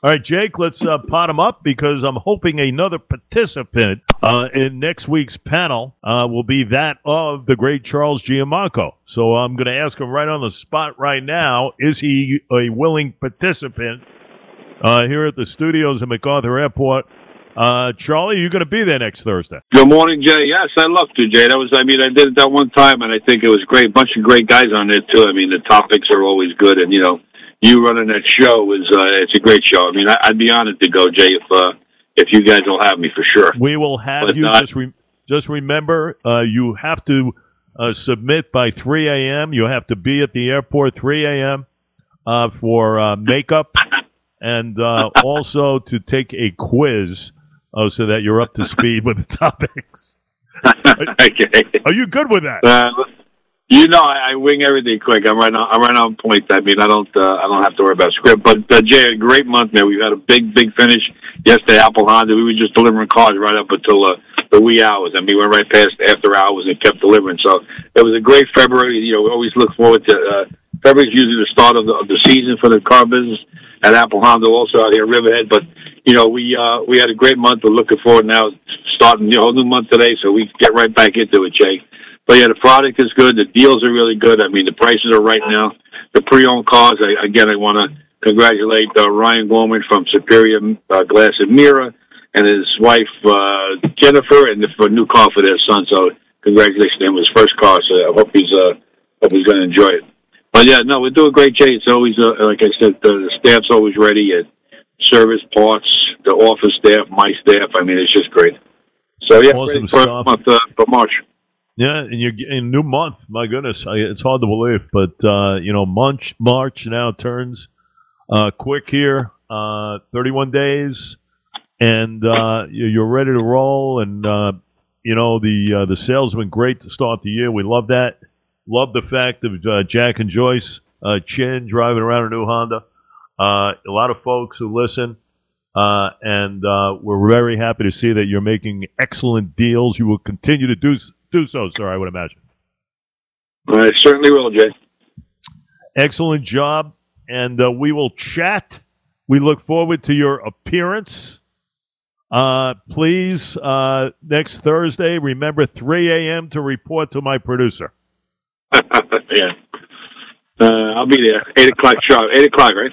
All right, Jake, let's uh, pot him up because I'm hoping another participant uh, in next week's panel uh, will be that of the great Charles Giambanco. So I'm going to ask him right on the spot right now is he a willing participant uh, here at the studios at MacArthur Airport? Uh, Charlie, you're going to be there next Thursday. Good morning, Jay. Yes, I love to, Jay. That was, I mean, I did it that one time, and I think it was great. Bunch of great guys on there too. I mean, the topics are always good, and you know, you running that show is uh, it's a great show. I mean, I, I'd be honored to go, Jay, if uh, if you guys will have me for sure. We will have But you. not- just re- just remember, uh, you have to uh, submit by 3 a.m. You have to be at the airport 3 a.m. Uh, for uh, makeup and uh, also to take a quiz so that you're up to speed with the topics. okay. Are you good with that? You know, I, I wing everything quick. I'm right on. I'm right on point. I mean, I don't. Uh, I don't have to worry about script. But uh, Jay, a great month, man. We've had a big, big finish yesterday. Apple Honda. We were just delivering cars right up until uh, the wee hours. I mean, we went right past after hours and kept delivering. So it was a great February. You know, we always look forward to. Uh, February's usually the start of the, of the season for the car business at Apple Honda, also out here in Riverhead. But you know, we uh, we had a great month. We're looking forward now, starting the whole new month today, so we get right back into it, Jay. But yeah, the product is good. The deals are really good. I mean, the prices are right now. The pre-owned cars. I, again, I want to congratulate uh, Ryan Gorman from Superior uh, Glass and Mirror and his wife uh, Jennifer, and for a new car for their son. So congratulations to him. His first car. So I hope he's uh, hope he's going to enjoy it. But yeah, no, we do a great job. It's always, uh, like I said, the, the staff's always ready. At service parts, the office staff, my staff. I mean, it's just great. So yeah, Awesome for month uh, for March. Yeah, and you're in new month. My goodness, I, it's hard to believe, but uh, you know, March March now turns uh, quick here. Uh, 31 days, and uh, you- you're ready to roll. And uh, you know, the uh, the sales have been great to start the year. We love that. Love the fact of Jack and Joyce Chin driving around a new Honda. A lot of folks who listen. Uh, and uh, we're very happy to see that you're making excellent deals. You will continue to do do so, sir. I would imagine. I certainly will, Jay. Excellent job, and uh, we will chat. We look forward to your appearance. Uh, please, uh, next Thursday, remember 3 a.m. to report to my producer. yeah. Uh, I'll be there. Eight o'clock sharp. Eight o'clock, right?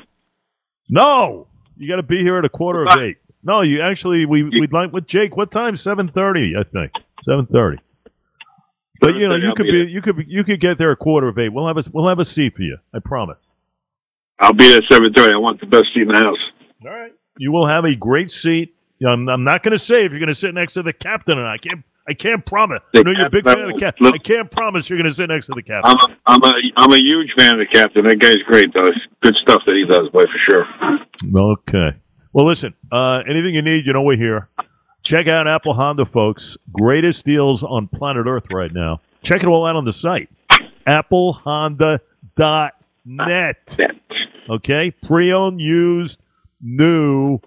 No, you got to be here at a quarter of eight. No, you actually we we'd like with Jake. What time? Seven thirty, I think. Seven thirty. But you know, you I'll could be you could be, you could get there a quarter of eight. We'll have a we'll have a seat for you. I promise. I'll be there at seven thirty. I want the best seat in the house. All right. You will have a great seat. I'm, I'm not going to say if you're going to sit next to the captain, and I can't. I can't promise. I know you're a big fan of the captain. I can't promise you're going to sit next to the captain. I'm a, I'm a I'm a huge fan of the captain. That guy's great, though. It's good stuff that he does, boy, for sure. Okay. Well, listen. Uh, anything you need, you know we're here. Check out Apple Honda, folks. Greatest deals on planet Earth right now. Check it all out on the site. AppleHonda.net. Okay? Pre-owned, used, new,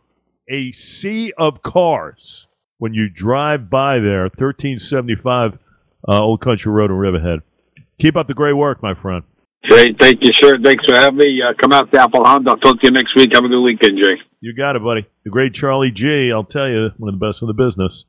a sea of cars. When you drive by there, 1375 uh, Old Country Road in Riverhead. Keep up the great work, my friend. Jay, thank you, sir. Thanks for having me. Uh, come out to Apple Honda. I'll talk to you next week. Have a good weekend, Jay. You got it, buddy. The great Charlie G, I'll tell you, one of the best in the business.